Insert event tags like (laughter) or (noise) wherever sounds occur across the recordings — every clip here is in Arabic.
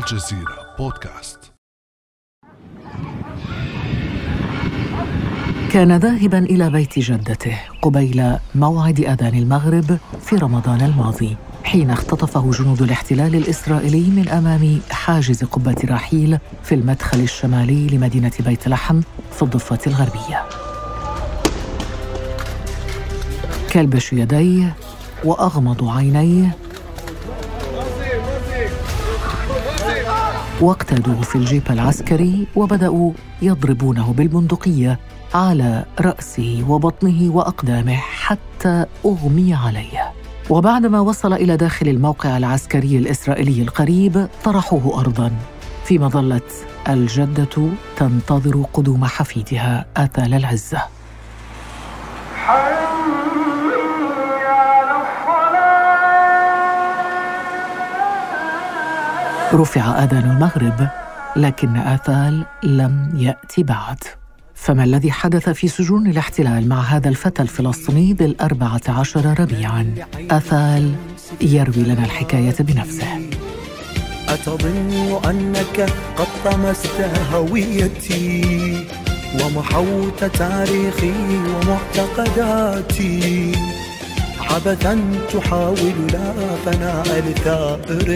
الجزيرة بودكاست. كان ذاهبا إلى بيت جدته قبيل موعد أذان المغرب في رمضان الماضي حين اختطفه جنود الاحتلال الإسرائيلي من أمام حاجز قبة رحيل في المدخل الشمالي لمدينة بيت لحم في الضفة الغربية. كلبش يديه وأغمض عينيه واقتادوه في الجيب العسكري وبدأوا يضربونه بالبندقية على رأسه وبطنه وأقدامه حتى أغمي عليه. وبعدما وصل إلى داخل الموقع العسكري الإسرائيلي القريب طرحوه أرضاً. فيما ظلت الجدة تنتظر قدوم حفيدها آثال العزة رفع آذان المغرب لكن آثال لم يأتي بعد. فما الذي حدث في سجون الاحتلال مع هذا الفتى الفلسطيني بالأربعة عشر ربيعاً؟ آثال يروي لنا الحكاية بنفسه. أتظن أنك قد طمست هويتي ومحوت تاريخي ومعتقداتي. عبثا تحاول لا فناء لثائر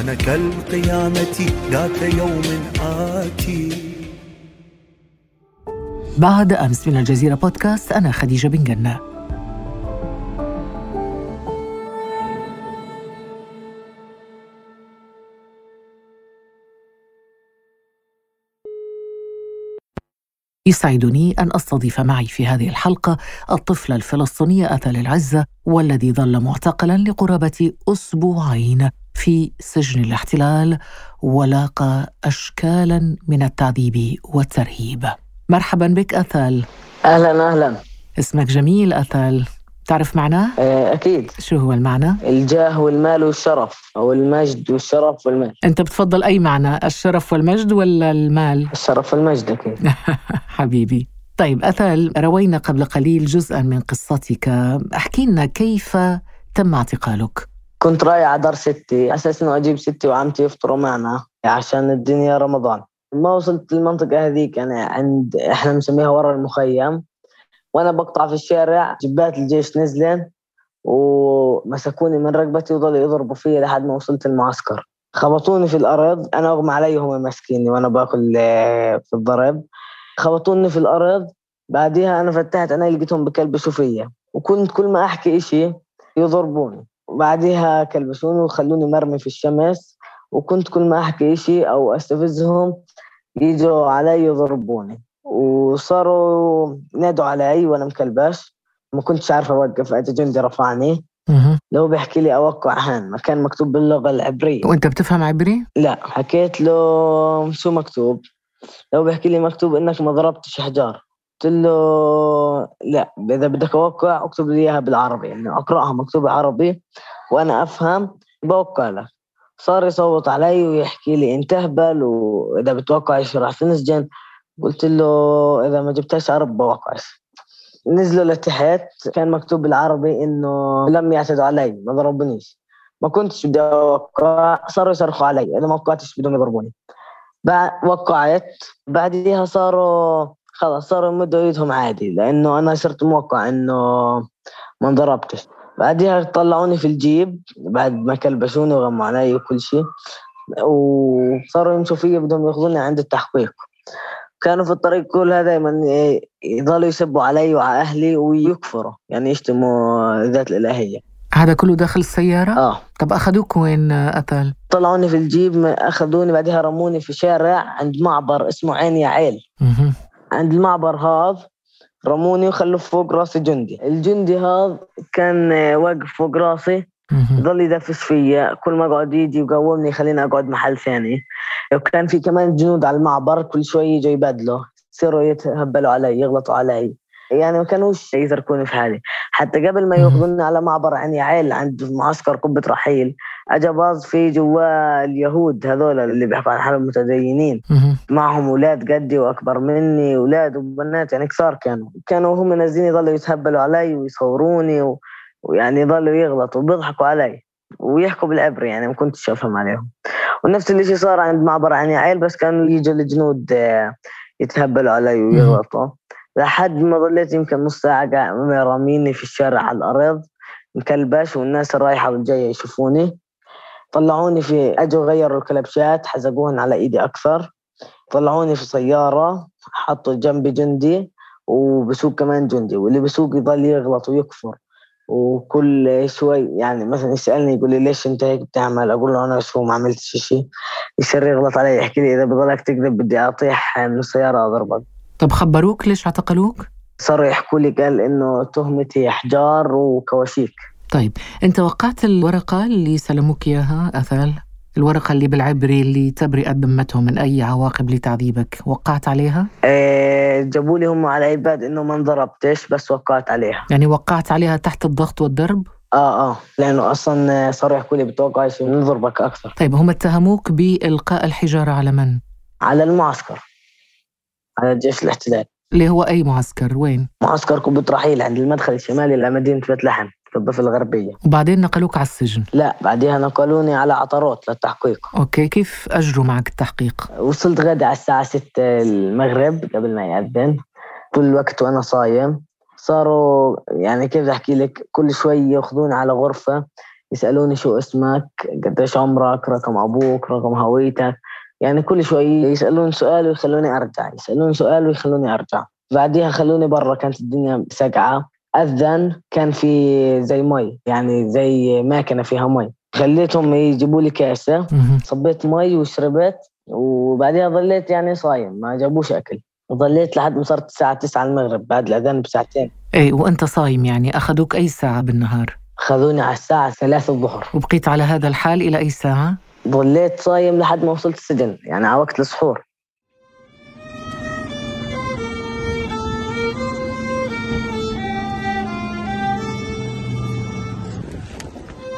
أنا كالقيامة ذات يوم آتي. بعد أمس من الجزيرة بودكاست أنا خديجة بن جنة. يسعدني أن أستضيف معي في هذه الحلقة الطفل الفلسطيني أثل العزة والذي ظل معتقلا لقرابة أسبوعين في سجن الاحتلال ولاقى أشكالا من التعذيب والترهيب. مرحبا بك أثال أهلا أهلا. اسمك جميل أثال تعرف معناه؟ آه، أكيد. شو هو المعنى؟ الجاه والمال والشرف أو المجد والشرف والمال. أنت بتفضل أي معنى الشرف والمجد ولا المال؟ (laughs) الشرف والمجد أكيد. (laughs) حبيبي. طيب أثال روينا قبل قليل جزءا من قصتك. احكي لنا كيف تم اعتقالك؟ كنت رايح على دار ستي أساس إنه أجيب ستي وعمتي يفطروا معنا عشان الدنيا رمضان. ما وصلت المنطقة هذيك يعني عند إحنا مسميها ورا المخيم. وأنا بقطع في الشارع جبات الجيش نزلن ومسكوني من رقبتي وظلوا يضربوا فيا لحد ما وصلت المعسكر. خبطوني في الأرض أنا أغمى علي وهم ماسكيني وأنا باكل آه، في الضرب خبطوني في الأرض بعديها أنا فتحت أنا لقيتهم بكلبشوا فيا. وكنت كل ما أحكي إشي يضربوني. وبعديها كلبشوني وخلوني مرمي في الشمس. وكنت كل ما أحكي إشي أو أستفزهم يجوا علي يضربوني. وصاروا نادوا علي وأنا مكلبش ما كنتش عارفه أوقف اجى جندي رفعني. لو بيحكي لي أوقع هان ما كان مكتوب باللغة العبرية. وأنت بتفهم عبري؟ لا حكيت له شو مكتوب. لو بيحكي لي مكتوب إنك ما ضربتش حجار. قلت له لا إذا بدك أوقع اكتب لي إياها بالعربي يعني أقرأها مكتوبه عربي وأنا أفهم بوقع لك. صار يصوت علي ويحكي لي انت اهبل وإذا بتوقع راح تنسجن. قلت له إذا ما جبتهاش عرب بوقعش نزلوا لتحت كان مكتوب بالعربي إنه لم يعتدوا علي ما ضربونيش. ما كنتش بدي أوقع صاروا يصرخوا علي اذا ما وقعتش بدهم يضربوني. وقعت بعديها صاروا خلاص صاروا يمدوا إيدهم عادي لأنه أنا صرت موقع إنه ما انضربتش. بعديها طلعوني في الجيب بعد ما كلبشوني وغموا علي وكل شيء وصاروا يمشوا فيا بدهم ياخذوني عند التحقيق. كانوا في الطريق كل هذا دائما يضلوا يسبوا علي وعلى أهلي ويكفروا يعني يشتموا الذات الإلهية هذا كله داخل السيارة؟ آه طب أخذوك وين أثال؟ طلعوني في الجيب أخذوني بعدها رموني في شارع عند معبر اسمه عين يا عيل مه. عند المعبر هذا رموني وخلوا فوق راسي جندي الجندي هذا كان واقف فوق رأسي. ضل يدفش فيا كل ما اقعد يجي يقومني يخليني أقعد محل ثاني. وكان في كمان جنود على المعبر كل شوي يجوا يبدلوا. يصيروا يتهبلوا علي يغلطوا علي. يعني ما كانوش يتركوني في حالي. حتى قبل ما. ياخذوني على معبر عين عيل عند معسكر قبة رحيل اجى باص في جوا اليهود هذول اللي بيحكوا عن حالهم متدينين. معهم أولاد قدي وأكبر مني أولاد وبنات يعني كثار كانوا. كانوا هم نازلين يضلوا يتهبلوا علي ويصوروني و... ويعني يضلوا يغلطوا وبيضحكوا علي ويحكوا بالعبر يعني ما كنتش أفهم عليهم. ونفس الشيء صار عند معبر عيني عيل بس كانوا يجوا الجنود آه، يتهبلوا علي ويغلطوا. لحد ما ظليت يمكن نص ساعة قاعد راميني في الشارع على الأرض مكلبش والناس الرايحة والجاية يشوفوني. طلعوني في أجوا غيروا الكلبشات حزقوهن على إيدي أكثر. طلعوني في سيارة حطوا جنبي جندي وبسوق كمان جندي واللي بسوق يضل يغلط ويكفر. وكل شوي يعني مثلا يسألني يقول لي ليش أنت هيك بتعمل؟ أقول له أنا شو ما عملتش شيء يصير يغلط علي يحكي لي إذا بضلك تكذب بدي أطيح من السيارة أضربك. طب خبروك؟ ليش اعتقلوك؟ صاروا يحكوا لي قال إنه تهمتي أحجار وكواشيك. طيب أنت وقعت الورقة اللي سلموك إياها آثال؟ الورقة اللي بالعبري اللي تبرئ ذمتهم من أي عواقب لتعذيبك وقعت عليها؟ إيه جابوا لي هم على ايباد إنه ما انضربتش بس وقعت عليها. يعني وقعت عليها تحت الضغط والضرب؟ آه آه. لأنه أصلا صاروا يحكوا لي بتوقع نضربك أكثر. طيب هم اتهموك بإلقاء الحجارة على من؟ على المعسكر. على الجيش الاحتلال. اللي هو أي معسكر؟ وين؟ معسكر كوبة رحيل عند المدخل الشمالي لمدينة بيت لحم. في الضفة الغربية. وبعدين نقلوك على السجن. لا بعدها نقلوني على عطروت للتحقيق. أوكي كيف أجروا معك التحقيق؟ وصلت غدا على الساعة 6 المغرب قبل ما يأذن. طول الوقت وأنا صايم. صاروا يعني كيف بدي أحكي لك كل شوي يأخذوني على غرفة يسألوني شو اسمك قديش عمرك رقم أبوك رقم هويتك. يعني كل شوي يسألون سؤال ويخلوني أرجع يسألون سؤال ويخلوني أرجع. بعديها خلوني برا كانت الدنيا سقعة. أذن كان في زي مي يعني زي ماكينة فيها مي خليتهم يجيبوا لي كاسة مي. صبيت مي وشربت وبعدها ظليت يعني صايم ما جابوش أكل وظليت لحد ما صارت الساعة 9 المغرب بعد الأذان بساعتين إيه وأنت صايم يعني أخذوك أي ساعة بالنهار؟ خذوني على الساعة 3 الظهر وبقيت على هذا الحال إلى أي ساعة؟ ظليت صايم لحد ما وصلت السجن يعني على وقت السحور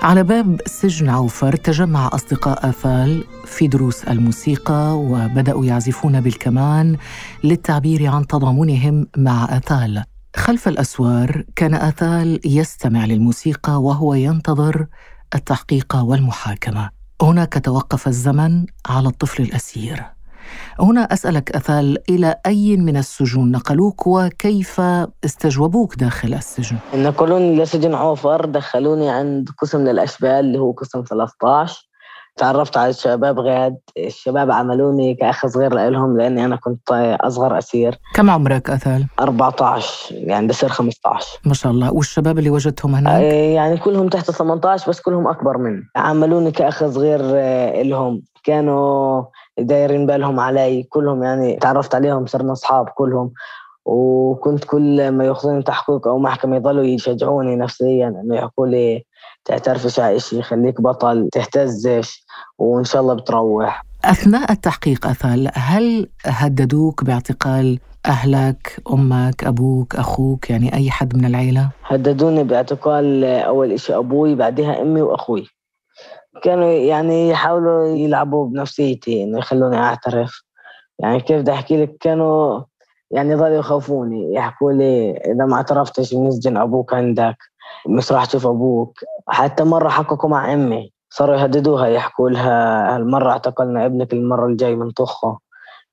على باب سجن عوفر تجمع أصدقاء آثال في دروس الموسيقى وبدأوا يعزفون بالكمان للتعبير عن تضامنهم مع آثال خلف الأسوار كان آثال يستمع للموسيقى وهو ينتظر التحقيق والمحاكمة. هناك توقف الزمن على الطفل الأسير. هنا أسألك أثال إلى أي من السجون نقلوك وكيف استجوبوك داخل السجن؟ نقلوني لسجن عوفر دخلوني عند قسم للأشبال اللي هو قسم 13 تعرفت على الشباب غاد الشباب عملوني كأخ صغير لهم لأني أنا كنت أصغر أسير كم عمرك أثال؟ 14 يعني بصير 15 ما شاء الله والشباب اللي وجدتهم هناك؟ يعني كلهم تحت 18 بس كلهم أكبر مني عملوني كأخ صغير آه، لهم كانوا دايرين بالهم علي كلهم يعني تعرفت عليهم صرنا أصحاب كلهم. وكنت كل ما يأخذوني تحقيق أو محكمة يضلوا يشجعوني نفسيا إنه يحكوا لي تعترفش على إشي خليك بطل تهتزش وإن شاء الله بتروح. أثناء التحقيق أثال هل هددوك باعتقال أهلك، أمك، أبوك، أخوك يعني أي حد من العيلة؟ هددوني باعتقال أول إشي أبوي بعدها أمي وأخوي. كانوا يعني يحاولوا يلعبوا بنفسيتي إنه يخلوني أعترف. يعني كيف بدي أحكي لك كانوا يعني ظلوا يخوفوني يحكوا لي إذا ما اعترفتش بنسجن أبوك عندك مش راح تشوف أبوك. حتى مرة حققوا مع أمي صاروا يهددوها يحكوا لها هالمرة اعتقلنا ابنك المرة الجاي من طخه.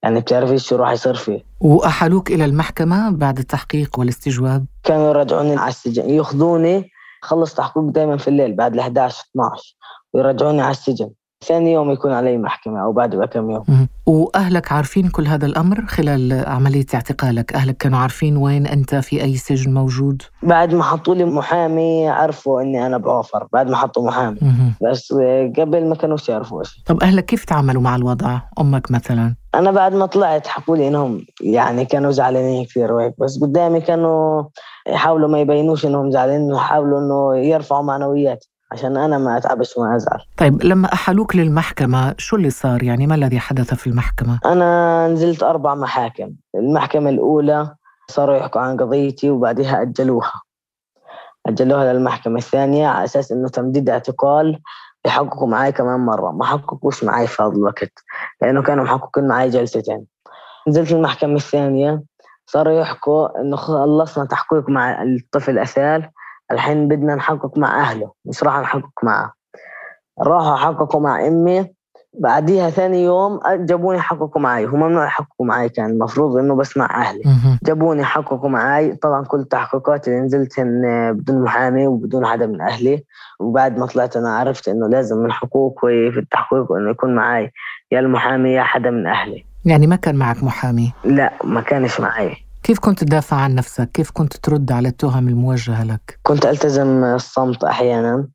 يعني بتعرفيش شو راح يصير فيه. وأحالوك إلى المحكمة بعد التحقيق والاستجواب؟ كانوا يرجعوني على السجن يأخذوني خلص تحقيق دائما في الليل بعد ال 11 12 ويرجعوني على السجن ثاني يوم يكون علي محكمة أو بعد بكم يوم. وأهلك عارفين كل هذا الأمر خلال عملية اعتقالك أهلك كانوا عارفين وين أنت في أي سجن موجود؟ بعد ما حطوا لي محامي عرفوا إني أنا بعوفر بعد ما حطوا محامي مهم. بس قبل ما كانوش يعرفوا إيش طب أهلك كيف تعاملوا مع الوضع؟ أمك مثلا؟ أنا بعد ما طلعت حكوا لي إنهم يعني كانوا زعلانين كثير وهيك بس قدامي كانوا يحاولوا ما يبينوش إنهم زعلانين ويحاولوا إنه يرفعوا معنوياتي عشان أنا ما أتعبش وما أزعل طيب لما أحالوك للمحكمة شو اللي صار؟ يعني ما الذي حدث في المحكمة؟ أنا نزلت أربع محاكم. المحكمة الأولى صاروا يحكوا عن قضيتي وبعدها أجلوها. أجلوها للمحكمة الثانية على أساس إنه تمديد اعتقال يحققوا معي كمان مرة. ما حققوش معي في هذا الوقت لأنه كانوا محققين معي جلستين. نزلت المحكمة الثانية صاروا يحكوا إنه خلصنا تحقيق مع الطفل أثال الحين بدنا نحقق مع أهله مش راح نحقق معه. راحوا حققوا مع أمي بعديها ثاني يوم جابوني حققوا معي. هو ممنوع يحققوا معي كان المفروض إنه بس مع أهلي. جابوني حققوا معي. طبعا كل التحقيقات اللي نزلتهن بدون محامي وبدون حدا من أهلي. وبعد ما طلعت أنا عرفت إنه لازم من حقوقي في التحقيق انه يكون معي يا المحامي يا حدا من أهلي. يعني ما كان معك محامي؟ لا ما كانش معي. كيف كنت تدافع عن نفسك؟ كيف كنت ترد على التهم الموجهة لك؟ كنت ألتزم الصمت أحيانا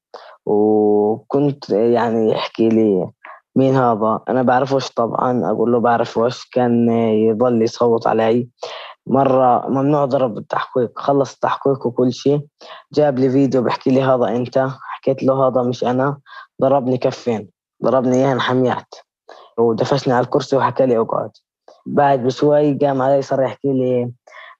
وكنت يعني يحكي لي مين هذا. أنا بعرفوش طبعا أقول له بعرفوش كان يضل يصوت علي. مرة ممنوع ضرب التحقيق خلص التحقيق وكل شيء. جاب لي فيديو بحكي لي هذا أنت حكيت له هذا مش أنا. ضربني كفين ضربني إياها حميات ودفشني على الكرسي وحكى لي اقعد بعد بشوي قام علي صار يحكي لي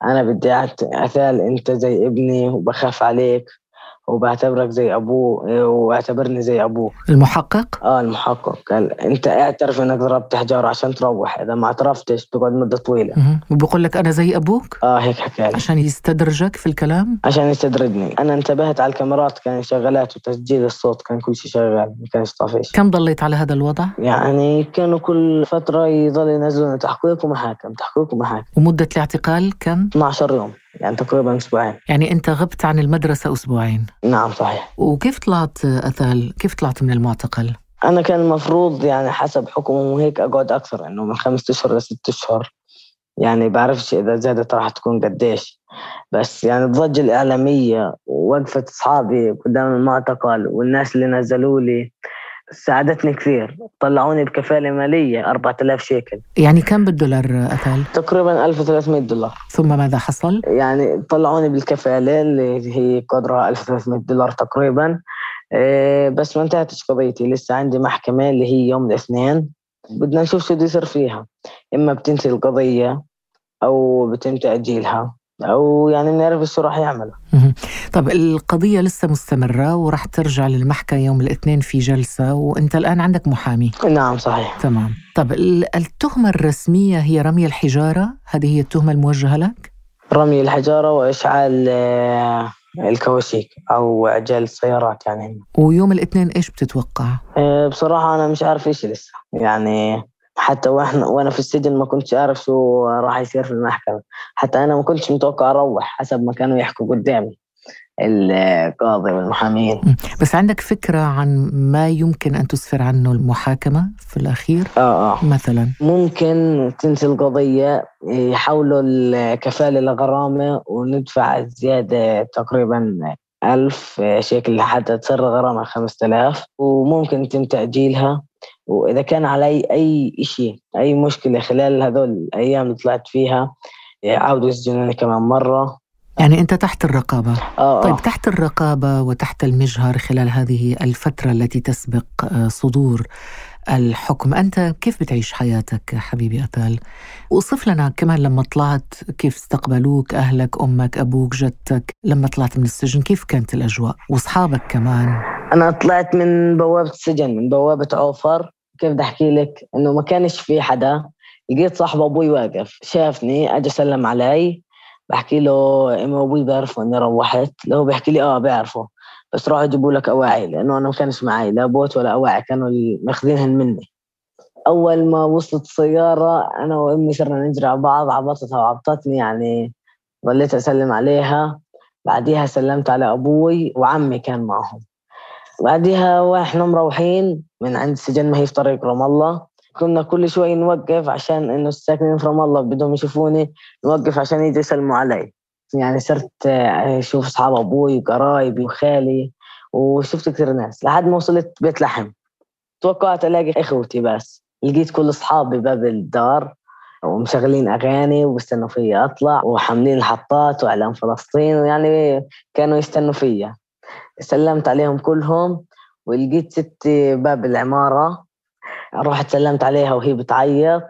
أنا بدي اثال أنت زي ابني وبخاف عليك. وبعتبرك زي أبوه وأعتبرني زي أبوك المحقق؟ آه المحقق قال أنت اعترف إنك ضربت حجارة عشان تروح إذا ما اعترفتش تقعد مدة طويلة. وبقول لك أنا زي أبوك؟ آه هيك حكى لي عشان يستدرجك في الكلام؟ عشان يستدرجني أنا انتبهت على الكاميرات كان شغالات وتسجيل الصوت كان كل شيء شغال ما كانش طافيش كم ضليت على هذا الوضع؟ يعني كانوا كل فترة يضل ينزلون تحقيق ومحاكم تحقيق ومحاكم ومدة الاعتقال كم؟ 12 يوم يعني تقريبا أسبوعين. يعني أنت غبت عن المدرسة أسبوعين. نعم صحيح. وكيف طلعت أثال؟ كيف طلعت من المعتقل؟ أنا كان المفروض يعني حسب حكمهم هيك أقعد أكثر إنه من خمسة أشهر لست أشهر. يعني بعرفش إذا زادت راح تكون قديش. بس يعني الضجة الإعلامية ووقفة أصحابي قدام المعتقل والناس اللي نزلوا لي ساعدتني كثير. طلعوني بكفالة مالية 4000 شيكل. يعني كم بالدولار أثال؟ تقريبا 1300 دولار. ثم ماذا حصل؟ يعني طلعوني بالكفالة اللي هي قدرها 1300 دولار تقريبا. إيه، بس ما انتهتش قضيتي. لسه عندي محكمة اللي هي يوم الاثنين. بدنا نشوف شو بده يصير فيها. إما بتنتهي القضية أو بتم تاجيلها أو يعني بنعرف شو راح يعملوا. مهم. طب القضية لسه مستمرة وراح ترجع للمحكمة يوم الاثنين في جلسة وأنت الآن عندك محامي. نعم صحيح. تمام. طب ال- التهمة الرسمية هي رمي الحجارة؟ هذه هي التهمة الموجهة لك؟ رمي الحجارة وإشعال آه، الكواشيك أو عجال السيارات يعني. ويوم الاثنين إيش بتتوقع؟ آه، بصراحة أنا مش عارف إيش لسه. يعني حتى وإحنا وأنا في السجن ما كنتش عارف شو راح يصير في المحكمة. حتى أنا ما كنتش متوقع أروح حسب ما كانوا يحكوا قدامي القاضي والمحامين. بس عندك فكرة عن ما يمكن أن تسفر عنه المحاكمة في الأخير؟ آه آه. مثلا. ممكن تنسي القضية يحولوا الكفالة لغرامة وندفع زيادة تقريبا ألف شيكل لحتى تصير الغرامة خمسة آلاف وممكن يتم تأجيلها. وإذا كان علي أي شيء أي مشكلة خلال هذول الأيام اللي طلعت فيها يعاودوا يسجنوني كمان مرة يعني أنت تحت الرقابة آه طيب آه. تحت الرقابة وتحت المجهر خلال هذه الفترة التي تسبق آه، صدور الحكم. أنت كيف بتعيش حياتك حبيبي أثال وصف لنا كمان لما طلعت كيف استقبلوك أهلك أمك أبوك جدتك لما طلعت من السجن كيف كانت الأجواء؟ وأصحابك كمان. أنا طلعت من بوابة السجن من بوابة عوفر كيف بدي أحكي لك؟ إنه ما كانش في حدا. لقيت صاحب أبوي واقف شافني أجى سلم علي. بحكي له امي وابوي بيعرفوا إني روحت. لو بيحكي لي آه بيعرفوا بس روحوا جيبوا لك أواعي لأنه أنا ما كانش معي لا بوت ولا أواعي كانوا ماخذينهن مني. أول ما وصلت السياره أنا وأمي صرنا نجري على بعض عبطتها وعبطتني يعني ظليت أسلم عليها. بعديها سلمت على أبوي وعمي كان معهم. بعديها وإحنا مروحين من عند السجن ما هي في طريق رام الله. كنا كل شوي نوقف عشان إنه الساكنين في رام الله بدهم يشوفوني نوقف عشان يجوا يسلموا علي. يعني صرت أشوف أصحاب أبوي وقرايبي وخالي وشفت كثير ناس لحد ما وصلت بيت لحم. توقعت ألاقي إخوتي بس. لقيت كل أصحابي باب الدار ومشغلين أغاني وبستنوا فيا أطلع وحاملين الحطات وإعلام فلسطين ويعني كانوا يستنوا فيا. سلمت عليهم كلهم ولقيت ستي باب العمارة. رحت سلمت عليها وهي بتعيط.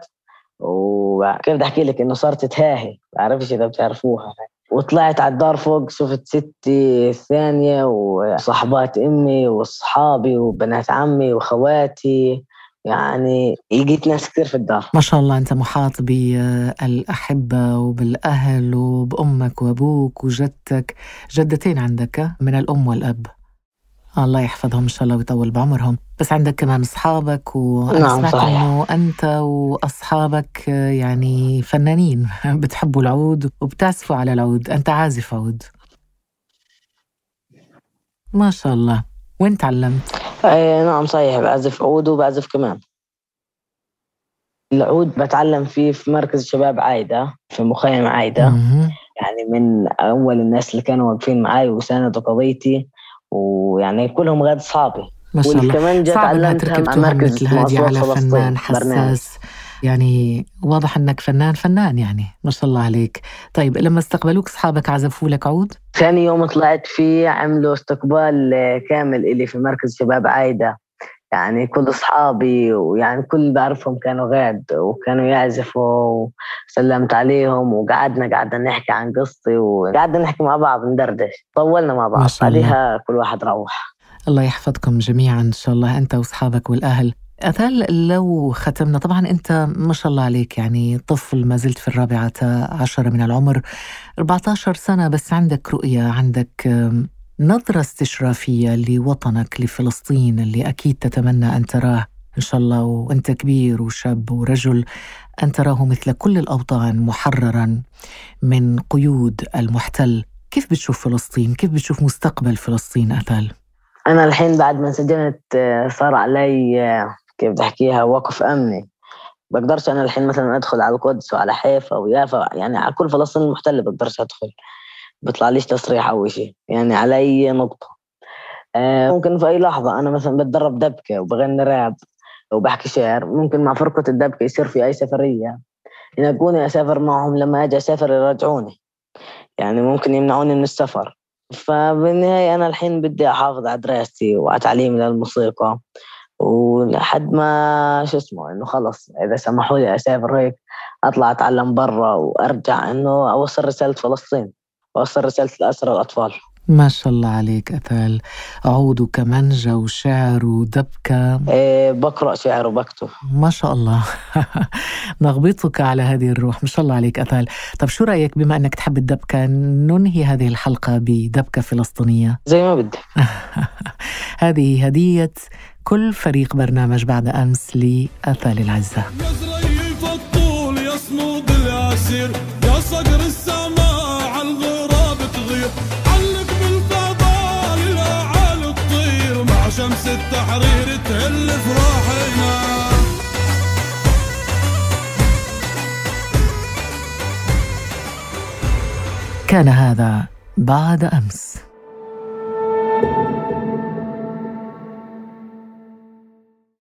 وكيف بدي أحكي لك إنه صارت تهاهي. بعرفش إذا بتعرفوها. وطلعت على الدار فوق شفت ستي الثانية وصحبات أمي وأصحابي وبنات عمي وخواتي. يعني لقيت ناس كثير في الدار. ما شاء الله أنت محاط بالأحبة وبالأهل وبأمك وأبوك وجدتك. جدتين عندك من الأم والأب. الله يحفظهم إن شاء الله ويطول بعمرهم. بس عندك كمان أصحابك وأنا نعم، سمعت صحيح. انه أنت وأصحابك يعني فنانين (laughs) بتحبوا العود وبتعزفوا على العود. أنت عازف عود. ما شاء الله. وين تعلمت؟ اي نعم صحيح. بعزف عود وبعزف كمان. العود بتعلم فيه في مركز شباب عايدة في مخيم عايدة. يعني من أول الناس اللي كانوا واقفين معي وساندوا قضيتي. ويعني كلهم غاد أصحابي ما شاء الله. تركب مع تهم مركز أصوات على فنان. حساس. يعني واضح أنك فنان فنان يعني. ما شاء الله عليك. طيب لما استقبلوك أصحابك عزفوا لك عود؟ ثاني يوم طلعت فيه عملوا استقبال كامل إلي في مركز شباب عايدة. يعني كل أصحابي ويعني كل اللي بعرفهم كانوا غاد وكانوا يعزفوا وسلمت عليهم وقعدنا قعدنا نحكي عن قصتي وقعدنا نحكي مع بعض ندردش. طولنا مع بعض. بعدها كل واحد روح. الله يحفظكم جميعا إن شاء الله أنت وأصحابك والأهل. أثال لو ختمنا طبعا أنت ما شاء الله عليك يعني طفل ما زلت في الرابعة عشرة من العمر 14 سنة بس عندك رؤية عندك نظرة استشرافية لوطنك لفلسطين اللي أكيد تتمنى أن تراه إن شاء الله وأنت كبير وشاب ورجل أن تراه مثل كل الأوطان محررا من قيود المحتل كيف بتشوف فلسطين؟ كيف بتشوف مستقبل فلسطين أثال؟ أنا الحين بعد ما انسجنت آه، صار علي آه، كيف بدي أحكيها وقف أمني بقدرش أنا الحين مثلا أدخل على القدس وعلى حيفا ويافا يعني على كل فلسطين المحتلة بقدرش أدخل بيطلع ليش تصريح أول شيء يعني على أي نقطة. آه، ممكن في أي لحظة أنا مثلا بتدرب دبكة وبغني راب وبحكي شعر ممكن مع فرقة الدبكة يصير في أي سفرية. ينقوني أسافر معهم لما أجي أسافر يرجعوني. يعني ممكن يمنعوني من السفر. فبالنهاية أنا الحين بدي أحافظ على دراستي وعلى تعليمي للموسيقى. ولحد ما شو اسمه إنه خلص. إذا سمحوا لي أسافر هيك أطلع أتعلم برا وأرجع إنه أوصل رسالة فلسطين. وأوصل رسالة الأسرى والأطفال ما شاء الله عليك أثال. عود وكمانجة وشعر ودبكة. إيه بقرأ شعر وبكتب. ما شاء الله. (laughs) نغبطك على هذه الروح. ما شاء الله عليك أثال. طب شو رأيك بما أنك تحب الدبكة ننهي هذه الحلقة بدبكة فلسطينية؟ (laughs) زي ما بدك (laughs) هذه هدية كل فريق برنامج بعد أمس لأثال العزة. يا زريف الطول كان هذا بعد أمس.